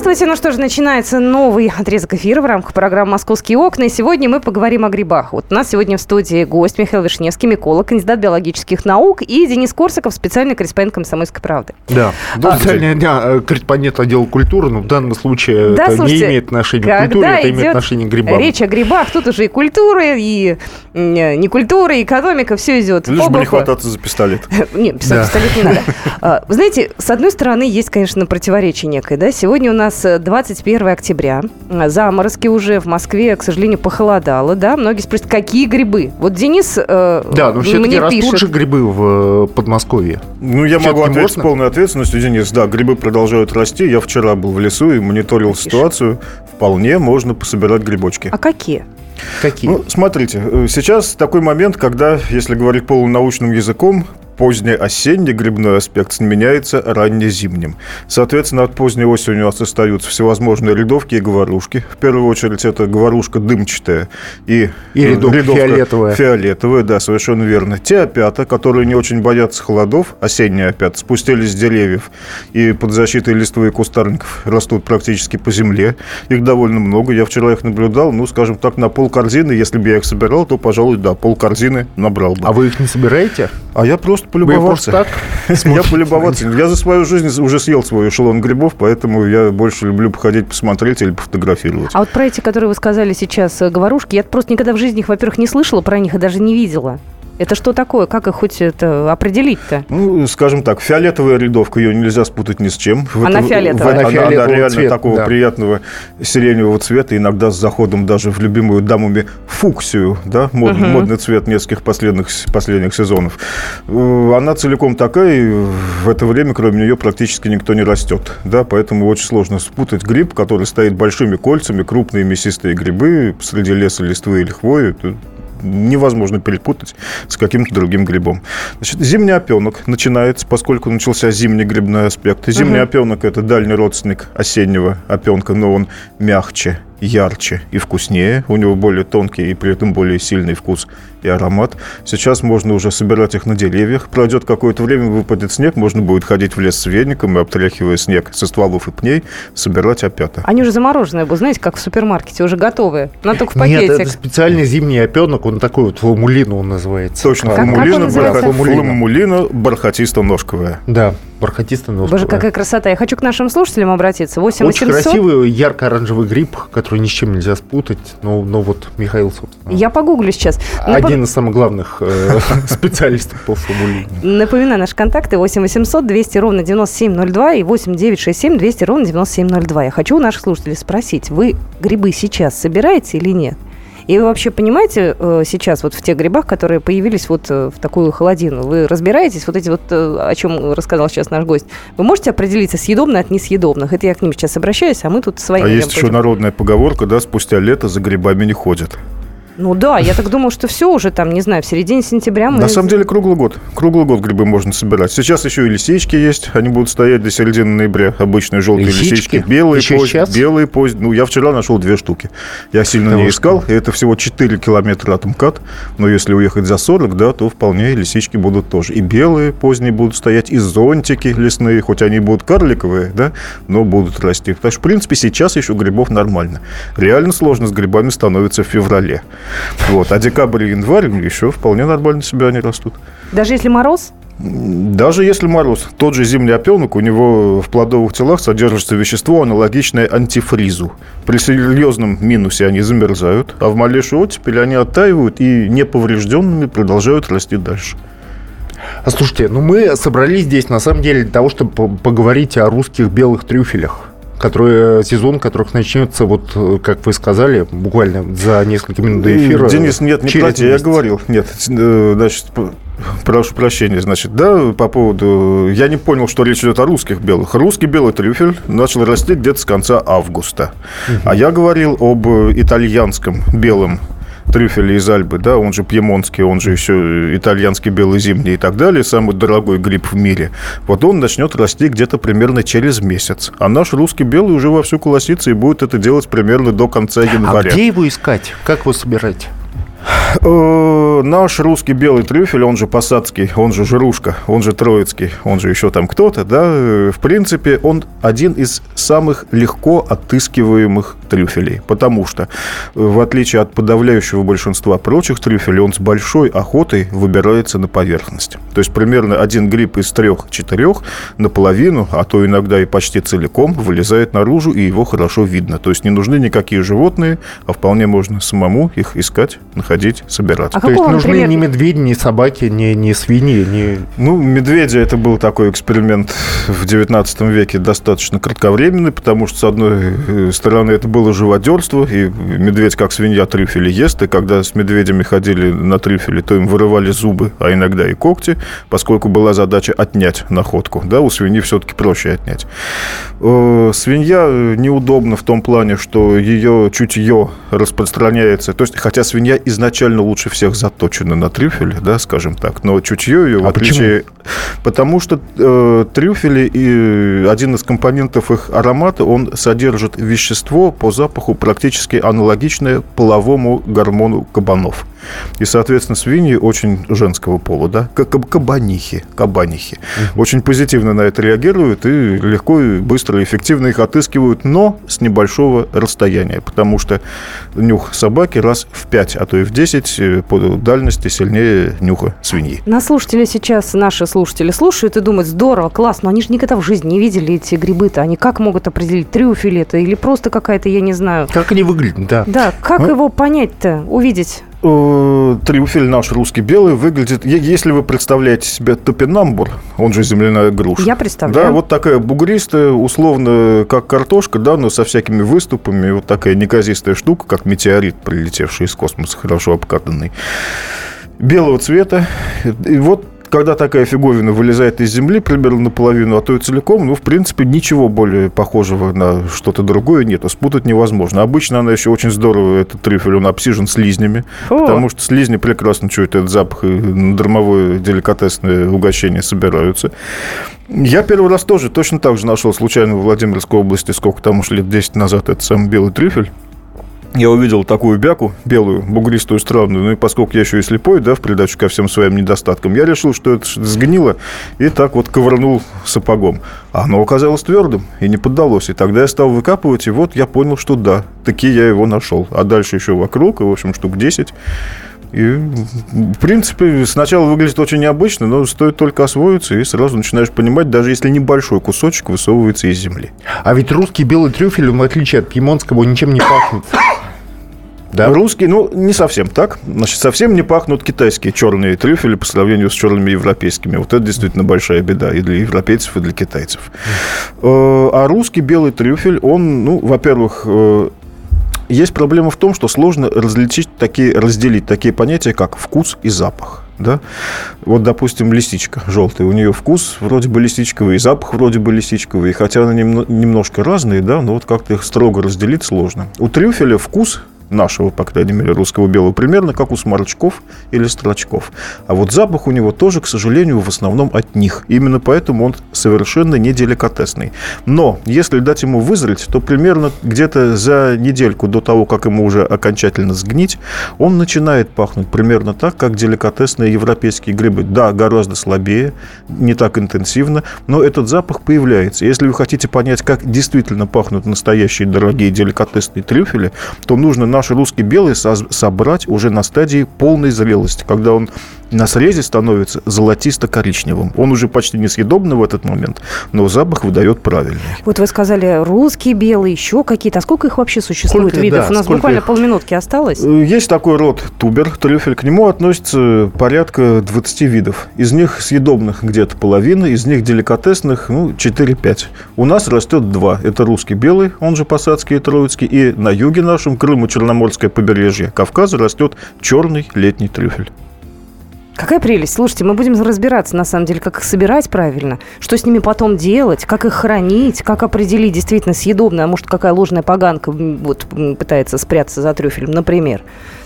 Здравствуйте. Ну что же, начинается новый отрезок эфира в рамках программы «Московские окна». И сегодня мы поговорим о грибах. Вот у нас сегодня в студии гость Михаил Вишневский, миколог, кандидат биологических наук, и Денис Корсаков, специальный корреспондент «Комсомольской правды». Да, специальный а, корреспондент отдела культуры, но в данном случае Да, это слушайте, не имеет отношения к культуре, это имеет отношение к грибам. Речь о грибах. Тут уже и культура, и э, не культура, и экономика. Все идет Лишь бы не хвататься за пистолет. Нет, писать пистолет не надо. А, Вы знаете, с одной стороны, есть, конечно, противоречие некое. Да? Сегодня у нас э, 21 октября. А, Заморозки уже в Москве, к сожалению, похолодало. Да? Многие спросят, какие грибы? Вот Денис э, Да, но все-таки растут пишет. же грибы в э, Подмосковье. Ну, я могу ответить с можно? полной ответственностью, Денис. Да, грибы продолжают расти. Я вчера был в лесу и мониторил Тише. ситуацию. Вполне можно пособирать грибочки. А какие? Какие? Ну, смотрите, э, сейчас такой момент, когда, если говорить полунаучным языком, поздний осенний грибной аспект сменяется раннезимним. Соответственно, от поздней осени у нас остаются всевозможные рядовки и говорушки. В первую очередь, это говорушка дымчатая и, И э, рядовка фиолетовая. Фиолетовые, да, совершенно верно. Те опята, которые не очень боятся холодов, осенние опята, спустились с деревьев и под защитой листвы и кустарников растут практически по земле. Их довольно много. Я вчера их наблюдал, ну, скажем так, на пол корзины. Если бы я их собирал, то, пожалуй, да, пол корзины набрал бы. А вы их не собираете? А я просто Просто так? Я полюбоваться. Я за свою жизнь уже съел свой эшелон грибов, поэтому я больше люблю походить, посмотреть или пофотографировать. А вот про эти, которые вы сказали сейчас, э, говорушки, я просто никогда в жизни их, во-первых, не слышала про них и даже не видела. Это что такое? Как их хоть это определить-то? Ну, скажем так, фиолетовая рядовка, ее нельзя спутать ни с чем. В Она этом- фиолетовая. в- Она она, фиолетового реально цвета, такого да. приятного сиреневого цвета, иногда с заходом даже в любимую дамами фуксию, да, мод- Мгм. модный цвет нескольких последних, последних сезонов. Э, Она целиком такая, и в это время кроме нее практически никто не растет, да, поэтому очень сложно спутать гриб, который стоит большими кольцами, крупные мясистые грибы среди леса, листвы или хвои, Это невозможно перепутать с каким-то другим грибом. Значит, зимний опенок начинается, поскольку начался зимний грибной аспект. Зимний Мгм. опенок – это дальний родственник осеннего опенка, но он мягче, ярче и вкуснее. У него более тонкий и при этом более сильный вкус и аромат. Сейчас можно уже собирать их на деревьях. Пройдет какое-то время, выпадет снег, можно будет ходить в лес с веником и, обтряхивая снег со стволов и пней, собирать опята. Они уже замороженные будут, знаете, как в супермаркете, уже готовые. Надо только в Нет, пакетик. это специальный зимний опенок, он такой вот фламулина он называется. Точно, Как- как он фламулина, называется? барха- фламулина бархатисто-ножковая. Да, бархатистый нос. Боже, какая красота. Я хочу к нашим слушателям обратиться. 8 Очень 800. красивый ярко-оранжевый гриб, который ни с чем нельзя спутать. Но, но вот Михаил, собственно, Я погуглю сейчас. Напом- один из самых главных э, специалистов по фламулине. Напоминаю, наши контакты 8 800 200 ровно 9702 и 8 967 200 ровно 9702. Я хочу у наших слушателей спросить, вы грибы сейчас собираете или нет? И вы вообще понимаете э, сейчас вот в тех грибах, которые появились вот э, в такую холодину, вы разбираетесь, вот эти вот, э, о чем рассказал сейчас наш гость, вы можете определиться съедобно от несъедобных? Это я к ним сейчас обращаюсь, а мы тут свои А есть еще народная поговорка, да, спустя лето за грибами не ходят. Ну да, я так думал, что все уже там, не знаю, в середине сентября мы... На самом деле круглый год. Круглый год грибы можно собирать. Сейчас еще и лисички есть. Они будут стоять до середины ноября. Обычные желтые Лисички? лисички. Белые Еще поздние. сейчас? Белые поздние. Ну, я вчера нашел две штуки. Я сильно Да не искал. И это всего 4 километра от МКАД. Но если уехать за 40, да, то вполне лисички будут тоже. И белые поздние будут стоять, и зонтики лесные. Хоть они будут карликовые, да, но будут расти. Так что, в принципе, сейчас еще грибов нормально. Реально сложно с грибами становится в феврале. Вот. А декабрь и январь еще вполне нормально себя они растут. Даже если мороз? Даже если мороз, тот же зимний опенок, у него в плодовых телах содержится вещество, аналогичное антифризу. При серьезном минусе они замерзают, а в малейшую оттепель они оттаивают и неповрежденными продолжают расти дальше. А слушайте, ну мы собрались здесь на самом деле для того, чтобы по- поговорить о русских белых трюфелях которые, сезон которых начнется, вот, э, как вы сказали, буквально за несколько минут до эфира. Денис, нет, не те, я говорил. Нет, э, значит, прошу прощения, значит, да, по поводу... Я не понял, что речь идет о русских белых. Русский белый трюфель начал расти где-то с конца августа. А я говорил об э, итальянском белом трюфеля из Альбы, да, он же пьемонтский, он же еще итальянский белый зимний и так далее, самый дорогой гриб в мире, вот он начнет расти где-то примерно через месяц. А наш русский белый уже вовсю колосится и будет это делать примерно до конца января. А где его искать? Как его собирать? Э, наш русский белый трюфель, он же посадский, он же жирушка, он же троицкий, он же еще там кто-то, да, э, в принципе, он один из самых легко отыскиваемых трюфелей, потому что, э, в отличие от подавляющего большинства прочих трюфелей, он с большой охотой выбирается на поверхность. То есть примерно один гриб из трех-четырех наполовину, а то иногда и почти целиком вылезает наружу, и его хорошо видно. То есть не нужны никакие животные, а вполне можно самому их искать, находить, собирать. А То есть какого, нужны например, ни медведи, ни собаки, ни, ни свиньи, ни... Ну, медведи это был такой эксперимент в 19 веке достаточно кратковременный, потому что, с одной э, стороны, это было живодерство, и медведь, как свинья, трюфели ест, и когда с медведями ходили на трюфели, то им вырывали зубы, а иногда и когти, поскольку была задача отнять находку. Да, у свиньи все-таки проще отнять. Э, Свинья э, неудобна в том плане, что ее чутье распространяется. То есть, хотя свинья изначально лучше всех заточена на трюфеле, да, скажем так, но чутье ее, в А отличие... Потому что э, трюфели и один из компонентов их аромата, он содержит вещество по запаху практически аналогичное половому гормону кабанов. И, соответственно, свиньи очень женского пола, да, как каб- кабанихи, кабанихи. Очень позитивно на это реагируют и легко, и быстро, и эффективно их отыскивают, но с небольшого расстояния, потому что нюх собаки раз в 5, а то и в 10 э, по дальности сильнее нюха свиньи. Нас слушатели сейчас, наши слушатели слушают и думают, здорово, классно, но они же никогда в жизни не видели эти грибы-то. Они как могут определить, трюфель это или просто какая-то, я не знаю. Как они выглядят, да. Да, как Ну. его понять-то, увидеть? Э, Трюфель наш русский белый выглядит... Если вы представляете себе топинамбур, он же земляная груша. Я представляю. Да, вот такая бугристая, условно, как картошка, да, но со всякими выступами. Вот такая неказистая штука, как метеорит, прилетевший из космоса, хорошо обкатанный. Белого цвета. И вот когда такая фиговина вылезает из земли примерно наполовину, а то и целиком, ну, в принципе, ничего более похожего на что-то другое нет. Спутать невозможно. Обычно она еще очень здорово, этот трюфель, он обсижен слизнями, Фу. потому что слизни прекрасно чуют этот запах, и на дармовое деликатесное угощение собираются. Я первый раз тоже точно так же нашел случайно в Владимирской области, сколько там уж лет 10 назад, этот самый белый трюфель. Я увидел такую бяку, белую, бугристую, странную, ну и поскольку я еще и слепой, да, в придачу ко всем своим недостаткам, я решил, что это сгнило, и так вот ковырнул сапогом. А оно оказалось твердым и не поддалось. И тогда я стал выкапывать, и вот я понял, что да, таки я его нашел. А дальше еще вокруг, и, в общем, штук 10. И, в принципе, сначала выглядит очень необычно, но стоит только освоиться, и сразу начинаешь понимать, даже если небольшой кусочек высовывается из земли. А ведь русский белый трюфель, в отличие от пьемонтского, ничем не пахнет. Да? Русские, ну, не совсем так. Значит, совсем не пахнут китайские черные трюфели по сравнению с черными европейскими. Вот это действительно большая беда и для европейцев, и для китайцев. Э, А русский белый трюфель, он, ну, во-первых, э, есть проблема в том, что сложно различить такие, разделить такие понятия, как вкус и запах. Да? Вот, допустим, лисичка желтая. У нее вкус вроде бы лисичковый, и запах вроде бы лисичковый. И хотя они немно- немножко разные, да, но вот как-то их строго разделить сложно. У трюфеля вкус нашего, по крайней мере, русского белого, примерно как у сморчков или строчков. А вот запах у него тоже, к сожалению, в основном от них. Именно поэтому он совершенно не деликатесный. Но если дать ему вызреть, то примерно где-то за недельку до того, как ему уже окончательно сгнить, он начинает пахнуть примерно так, как деликатесные европейские грибы. Да, гораздо слабее, не так интенсивно, но этот запах появляется. Если вы хотите понять, как действительно пахнут настоящие дорогие деликатесные трюфели, то нужно наш русский белый собрать уже на стадии полной зрелости, когда он на срезе становится золотисто-коричневым. Он уже почти несъедобный в этот момент, но запах выдает правильный. Вот вы сказали, русский, белый, еще какие-то. А сколько их вообще существует Сколько, видов? да, У нас буквально их? полминутки осталось. Э, Есть такой род тубер, трюфель. К нему относится порядка 20 видов. Из них съедобных где-то половина, из них деликатесных, ну, 4-5. У нас растет два. Это русский белый, он же посадский и троицкий, и на юге нашем, Крыму, Черноморское побережье Кавказа растет черный летний трюфель. Какая прелесть. Слушайте, мы будем разбираться, на самом деле, как их собирать правильно, что с ними потом делать, как их хранить, как определить действительно съедобно, а может, какая ложная поганка вот, пытается спрятаться за трюфелем, например.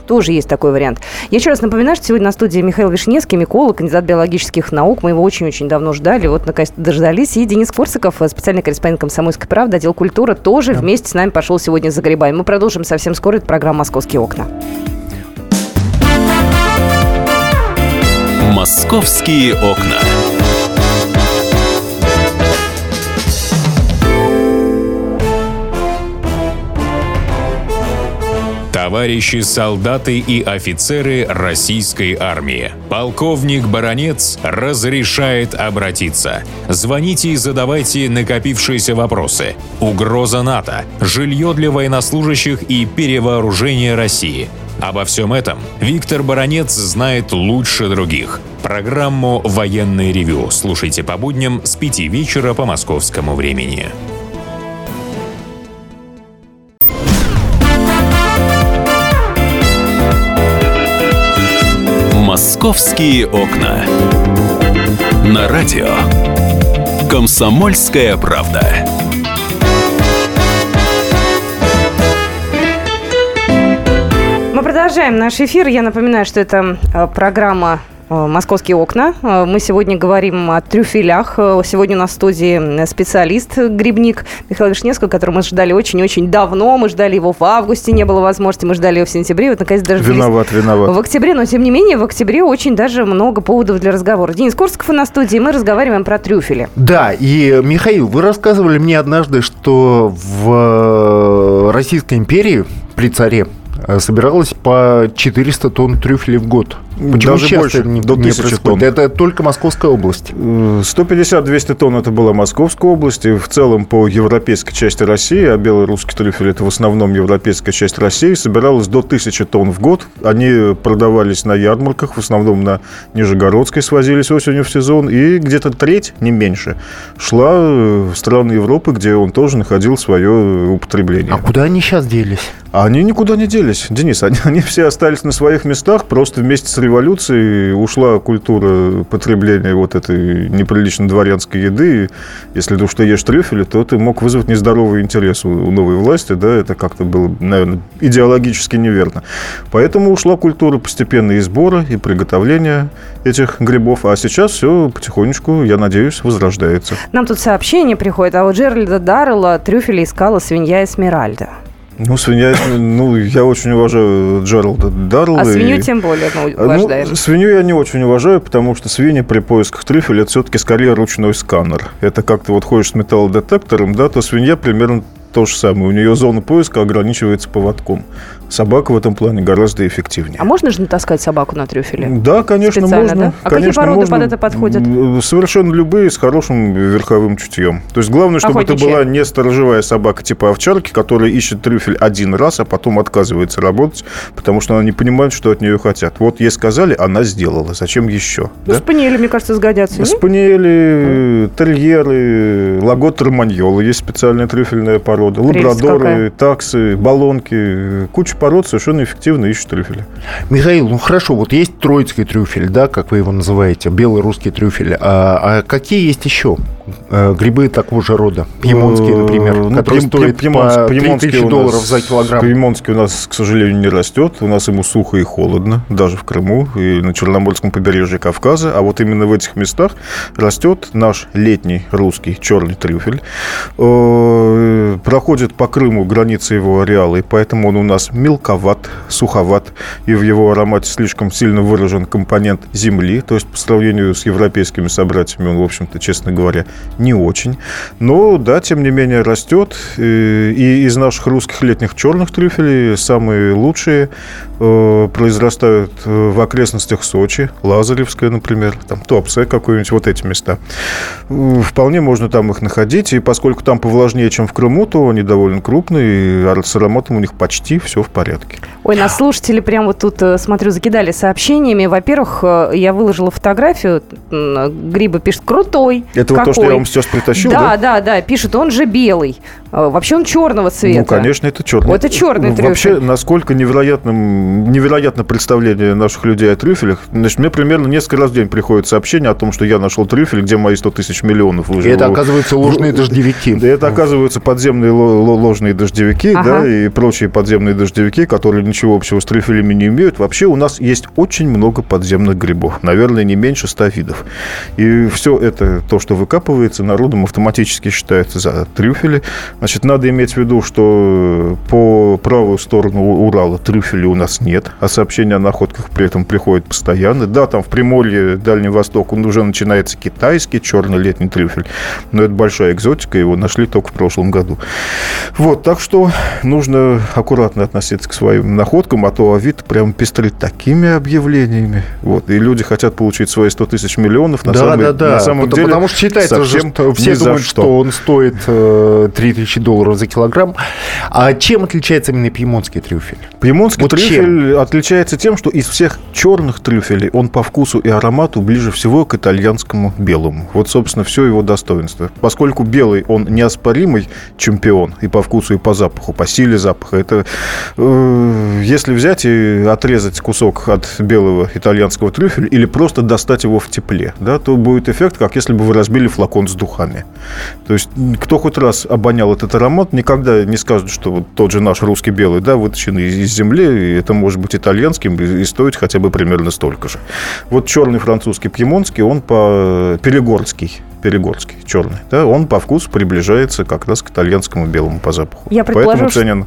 Тоже есть такой вариант. Я еще раз напоминаю, что сегодня на студии Михаил Вишневский, миколог, кандидат биологических наук. Мы его очень-очень давно ждали. Вот, наконец дождались. И Денис Корсаков, специальный корреспондент «Комсомольской правды», отдел культуры, тоже да. вместе с нами пошел сегодня за грибами. Мы продолжим совсем скоро. Это программа «Московские окна». «Московские окна». Товарищи солдаты и офицеры российской армии. Полковник Баронец разрешает обратиться. Звоните и задавайте накопившиеся вопросы. Угроза НАТО, жилье для военнослужащих и перевооружение России. Обо всем этом Виктор Баронец знает лучше других. Программу «Военный ревю» слушайте по будням с 5 вечера по московскому времени. «Московские окна». На радио «Комсомольская правда». Продолжаем наш эфир. Я напоминаю, что это э, программа Э, «Московские окна». Э, мы сегодня говорим о трюфелях. Сегодня у нас в студии специалист, грибник Михаил Вишневский, которого мы ждали очень-очень давно. Мы ждали его в августе, не было возможности. Мы ждали его в сентябре. Вот, наконец, даже виноват, виноват. В октябре, но, тем не менее, в октябре очень даже много поводов для разговора. Денис Корсков на студии, мы разговариваем про трюфели. Да, и, Михаил, вы рассказывали мне однажды, что в Российской империи при царе собиралось по 400 тонн трюфелей в год. Почему Даже больше, не, до не происходит? Тонн. Это только Московская область. 150-200 э, тонн это была Московская область. И в целом по европейской части России, а белорусский трюфель это в основном европейская часть России, собиралось до 1000 тонн в год. Они продавались на ярмарках, в основном на Нижегородской свозились осенью в сезон. И где-то треть, не меньше, шла э, в страны Европы, где он тоже находил свое употребление. А куда они сейчас делись? А они никуда не делись, Денис. Они, они все остались на своих местах. Просто вместе с революцией ушла культура потребления вот этой неприлично дворянской еды. Если ты что ешь трюфели, то ты мог вызвать нездоровый интерес у новой власти. Да, это как-то было, наверное, идеологически неверно. Поэтому ушла культура постепенно и сбора, и приготовления этих грибов. А сейчас все потихонечку, я надеюсь, возрождается. Нам тут сообщение приходит. А у Джеральда Даррелла трюфели искала свинья Эсмеральда. Ну, свинья, ну, я очень уважаю Джералда Даррелла. А свинью и... тем более мы ну, уважаем. Ну, свинью я не очень уважаю, потому что свиньи при поисках трюфеля это все-таки скорее ручной сканер. Это как ты вот ходишь с металлодетектором, да, то свинья примерно то же самое. У нее зона поиска ограничивается поводком. Собака в этом плане гораздо эффективнее. А можно же натаскать собаку на трюфеле? Да, конечно, Специально, можно. Да? А конечно, какие породы можно. под это подходят? Совершенно любые, с хорошим верховым чутьем. То есть главное, чтобы Охотничьи. это была не сторожевая собака типа овчарки, которая ищет трюфель один раз, а потом отказывается работать, потому что она не понимает, что от нее хотят. Вот ей сказали, она сделала. Зачем еще? Ну, да? спаниели, мне кажется, сгодятся. Спаниели, терьеры, лагот романьола. Есть специальная трюфельная порода. Лабрадоры, таксы, баллонки. Куча пород совершенно эффективно ищут трюфели. Михаил, ну хорошо, вот есть троицкий трюфель, да, как вы его называете, белый русский трюфель. А, а какие есть еще грибы такого же рода? Пьемонские, например, ну, которые пьем, стоят пьемонс, по 3000 долларов за килограмм. Пьемонский у нас, к сожалению, не растет. У нас ему сухо и холодно, даже в Крыму и на Черноморском побережье Кавказа. А вот именно в этих местах растет наш летний русский черный трюфель. Э, проходит по Крыму границы его ареала, и поэтому он у нас мелковат суховат, и в его аромате слишком сильно выражен компонент земли, то есть по сравнению с европейскими собратьями он, в общем-то, честно говоря, не очень. Но, да, тем не менее, растет, и из наших русских летних черных трюфелей самые лучшие э, произрастают э, в окрестностях Сочи, Лазаревская, например, там Туапсе какой-нибудь, вот эти места. Вполне можно там их находить, и поскольку там повлажнее, чем в Крыму, то они довольно крупные, и с ароматом у них почти все в порядке. Ой, нас слушатели прямо вот тут, э, смотрю, закидали сообщениями. Во-первых, э, я выложила фотографию, гриба пишет, крутой. Это вот то, что простой. я вам сейчас притащил, да? да? Да, да, пишет, он же белый. А, Вообще он черного цвета. Ну, конечно, это черный. Это черный Ну, трюфель. Вообще, насколько невероятным, невероятно представление наших людей о трюфелях. Значит, мне примерно несколько раз в день приходит сообщение о том, что я нашел трюфель, где мои 100 тысяч миллионов И это, оказывается, ложные дождевики. Да, это, оказывается, подземные ло- ло- ложные дождевики, Ага. да, и прочие подземные дождевики, которые ничего общего с трюфелями не имеют. Вообще у нас есть очень много подземных грибов. Наверное, не меньше 100 видов. И все это, то, что выкапывается, народом автоматически считается за трюфели. Значит, надо иметь в виду, что по правую сторону Урала трюфелей у нас нет, а сообщения о находках при этом приходят постоянно. Да, там в Приморье, Дальний Восток, он уже начинается китайский черный летний трюфель, но это большая экзотика, его нашли только в прошлом году. Вот, так что нужно аккуратно относиться к своим находкам, а то Авито прям пестрит такими объявлениями. Вот, и люди хотят получить свои 100 тысяч миллионов, на да, самом, да, да. на самом потому, деле потому что считается совсем что все думают, что. он стоит э, 3000 долларов за килограмм. А чем отличается именно пьемонтский трюфель? Пьемонтский Вот трюфель отличается тем, что из всех черных трюфелей он по вкусу и аромату ближе всего к итальянскому белому. Вот, собственно, все его достоинство. Поскольку белый, он неоспоримый чемпион и по вкусу, и по запаху, по силе запаха. Это э, если взять и отрезать кусок от белого итальянского трюфеля или просто достать его в тепле, да, то будет эффект, как если бы вы разбили флакон с духами. То есть, кто хоть раз обонял этот аромат, никогда не скажет, что вот тот же наш русский белый, да, вытащенный из, из земли, и это может быть итальянским и, и стоить хотя бы примерно столько же. Вот черный французский пьемонтский, он по перегорский, перегорский, черный, да, он по вкусу приближается как раз к итальянскому белому по запаху. Я предположу, Поэтому что- ценен.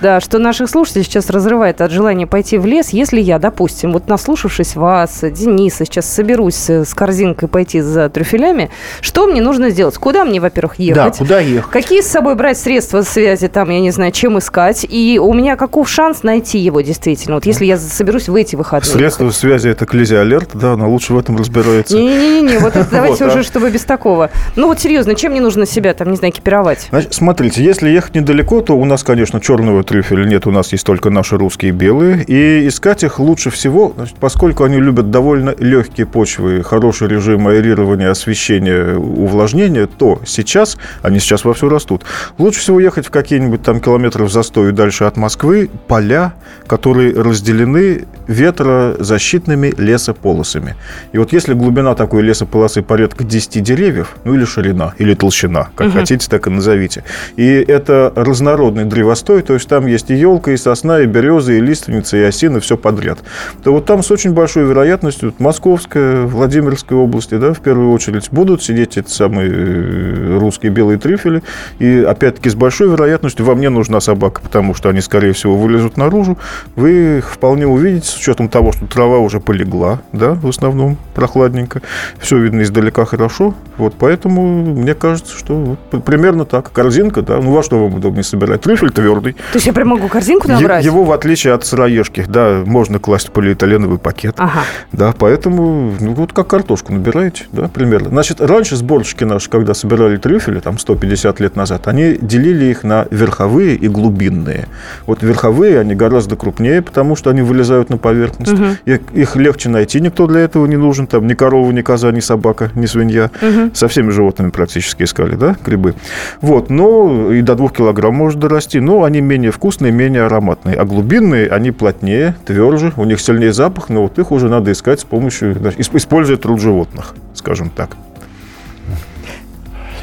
Да, что наших слушателей сейчас разрывает от желания пойти в лес. Если я, допустим, вот наслушавшись вас, Дениса, сейчас соберусь э, с корзинкой пойти за трюфелями, что мне нужно сделать? Куда мне, во-первых, Да, ехать? куда ехать? Какие с собой брать средства связи, там, я не знаю, чем искать? И у меня каков шанс найти его действительно? Вот если я соберусь в эти выходные. Средства связи это Клизи Алерт, да, она лучше в этом разбирается. Не-не-не, вот это давайте уже, чтобы без такого. Ну вот серьезно, чем мне нужно себя, там, не знаю, экипировать? Смотрите, если ехать недалеко, то у нас, конечно, черного трюфеля нет, у нас есть только наши русские белые. И искать их лучше всего, значит, поскольку они любят довольно легкие почвы, хороший режим аэрирования, освещения, увлажнения, то сейчас, они сейчас вовсю растут, лучше всего ехать в какие-нибудь там километров за 100 и дальше от Москвы поля, которые разделены ветрозащитными лесополосами. И вот если глубина такой лесополосы порядка 10 деревьев, ну или ширина, или толщина, как хотите, так и назовите. И это разнородный древостой, то есть там есть и елка, и сосна, и береза, и лиственница, и осина, все подряд. То вот там с очень большой вероятностью вот Московская, Владимирская области, да, в первую очередь, будут сидеть эти самые э, русские белые трюфели. И опять-таки с большой вероятностью вам не нужна собака, потому что они, скорее всего, вылезут наружу. Вы их вполне увидите, с учетом того, что трава уже полегла, да, в основном прохладненько. Все видно издалека хорошо. Вот поэтому мне кажется, что вот примерно так. Корзинка, да. Ну, во что вам удобнее собирать? Трюфель твердый. То есть я прям могу корзинку набрать? Его, в отличие от сыроежки, да, можно класть в полиэтиленовый пакет. Ага. Да, поэтому, ну, вот как картошку набираете, да, примерно. Значит, раньше сборщики наши, когда собирали трюфели, там, 150 лет назад, они делили их на верховые и глубинные. Вот верховые, они гораздо крупнее, потому что они вылезают на поверхность. Их, их легче найти, никто для этого не нужен, там, ни корова, ни коза, ни собака, ни свинья. Со всеми животными практически искали, да, грибы. Вот, но и до двух килограмм может дорасти, но они менее вкусные, менее ароматные. А глубинные, они плотнее, тверже, у них сильнее запах, но вот их уже надо искать с помощью, используя труд животных, скажем так.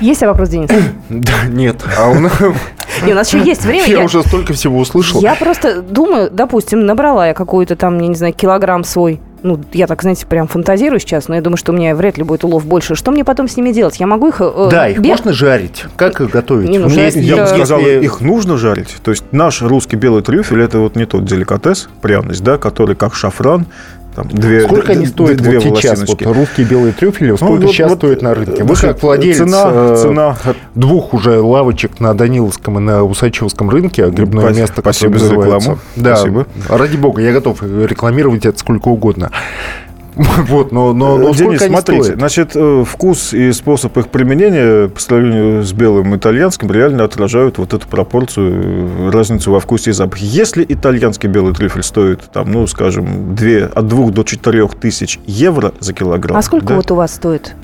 Есть вопрос, Денис? Да, нет. А у нас... Не, у нас еще есть время. Я Я- уже столько всего услышал. Я просто думаю, допустим, набрала я какой-то там, я не знаю, килограмм свой. Ну, я так, знаете, прям фантазирую сейчас, но я думаю, что у меня вряд ли будет улов больше. Что мне потом с ними делать? Я могу их... э, Да, их бег- можно жарить. Как их готовить? Не У нужно. меня есть- Я бы сказал, если- их нужно жарить. То есть наш русский белый трюфель это вот не тот деликатес, пряность, да, который как шафран, там две, Сколько они стоят две вот сейчас? Вот русские белые трюфели, Ну, сколько вот- сейчас вот, стоят на рынке? Вы как владелец цена, э, цена двух уже лавочек на Даниловском и на Усачевском рынке, грибное Спасибо- место, спасибо за рекламу. Да, Спасибо. ради бога, я готов рекламировать это сколько угодно. Вот, но, но, но Денис, сколько они смотрите, стоят? значит, э, вкус и способ их применения по сравнению с белым и итальянским реально отражают вот эту пропорцию, э, разницу во вкусе и запахе. Если итальянский белый трюфель стоит, там, ну, скажем, 2, от 2 до 4 тысяч евро за килограмм. А сколько да, вот у вас стоит?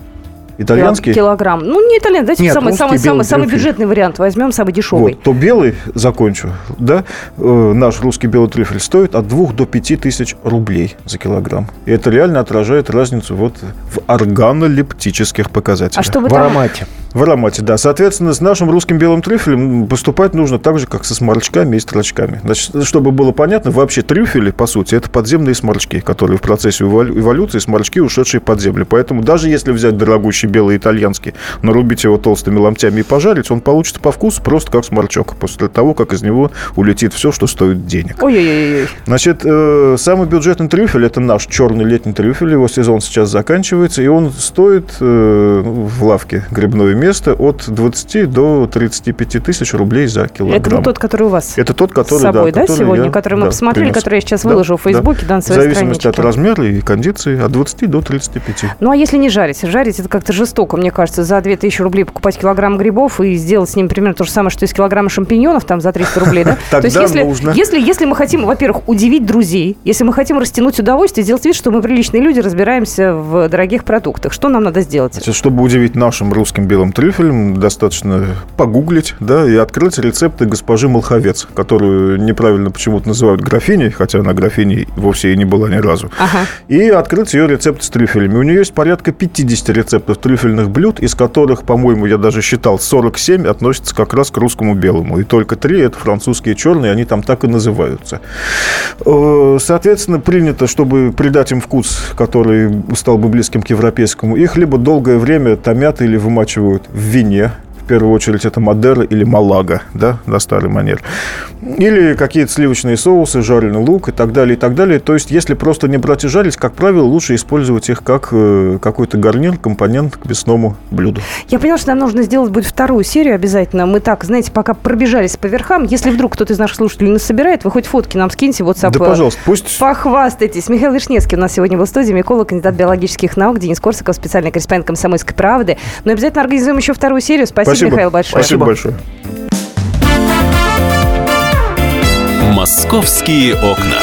Итальянский? Килограмм. Ну, не итальянский, давайте Нет, самый, русский самый, самый, белый самый трюфель. бюджетный вариант возьмем, самый дешевый. Вот, то белый, закончу, да, э, наш русский белый трюфель стоит от 2 до 5 тысяч рублей за килограмм. И это реально отражает разницу вот в органолептических показателях. А что вы В там... аромате. В аромате, да. Соответственно, с нашим русским белым трюфелем поступать нужно так же, как со сморчками и строчками. Значит, чтобы было понятно, вообще трюфели, по сути, это подземные сморчки, которые в процессе эволю- эволюции сморчки, ушедшие под землю. Поэтому даже если взять дорогущий белый итальянский, нарубить его толстыми ломтями и пожарить, он получится по вкусу просто как сморчок, после того, как из него улетит все, что стоит денег. Ой-ой-ой. Значит, э, самый бюджетный трюфель это наш черный летний трюфель. Его сезон сейчас заканчивается, и он стоит э, в лавке грибное место от 20 до 35 тысяч рублей за килограмм. Это вот тот, который у вас Это тот, который, с собой, да, который сегодня, я, который мы да, посмотрели, принес. который я сейчас Да, выложу в да. Фейсбуке, да, на В зависимости от страничке. размера и кондиции от 20 до 35. Ну, а если не жарить? Жарить это как-то жестоко, мне кажется. За 2000 рублей покупать килограмм грибов и сделать с ним примерно то же самое, что и с килограмма шампиньонов, там, за 300 рублей, да? То есть, Тогда если, нужно. если, мы хотим, во-первых, удивить друзей, если мы хотим растянуть удовольствие, сделать вид, что мы приличные люди, разбираемся в дорогих продуктах, что нам надо сделать? Чтобы удивить нашим русским белым трюфелем, достаточно погуглить, да, и открыть рецепты госпожи Молховец, которую неправильно почему-то называют графиней, хотя она графиней вовсе и не была ни разу. Ага. И открыть ее рецепт с трюфелями. У нее есть порядка 50 рецептов трюфельных блюд, из которых, по-моему, я даже считал, 47 относятся как раз к русскому белому. И только три это французские черные, они там так и называются. Э, Соответственно, принято, чтобы придать им вкус, который стал бы близким к европейскому, их либо долгое время томят или вымачивают в вине, в первую очередь это Мадера или Малага, да, на старый манер. Или какие-то сливочные соусы, жареный лук и так далее, и так далее. То есть, если просто не брать и жарить, как правило, лучше использовать их как э, какой-то гарнир, компонент к мясному блюду. Я поняла, что нам нужно сделать будет вторую серию обязательно. Мы так, знаете, пока пробежались по верхам. Если вдруг кто-то из наших слушателей нас собирает, вы хоть фотки нам скиньте в WhatsApp. Да, пожалуйста, пусть... Похвастайтесь. Михаил Вишневский у нас сегодня был в студии, миколог, кандидат биологических наук, Денис Корсаков, специальный корреспондент «Комсомольской правды». Но обязательно организуем еще вторую серию. Спасибо, Михаил, большое. Спасибо большое. «Московские окна».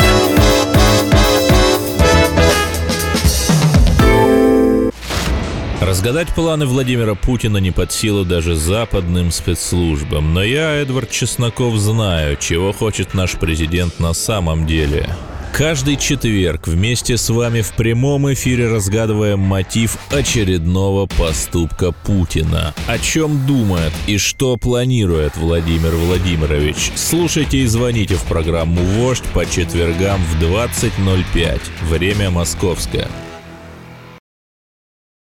Разгадать планы Владимира Путина не под силу даже западным спецслужбам. Но я, Эдвард Чесноков, знаю, чего хочет наш президент на самом деле. Каждый четверг вместе с вами в прямом эфире разгадываем мотив очередного поступка Путина. О чем думает и что планирует Владимир Владимирович. Слушайте и звоните в программу «Вождь» по четвергам в 20.05. Время московское.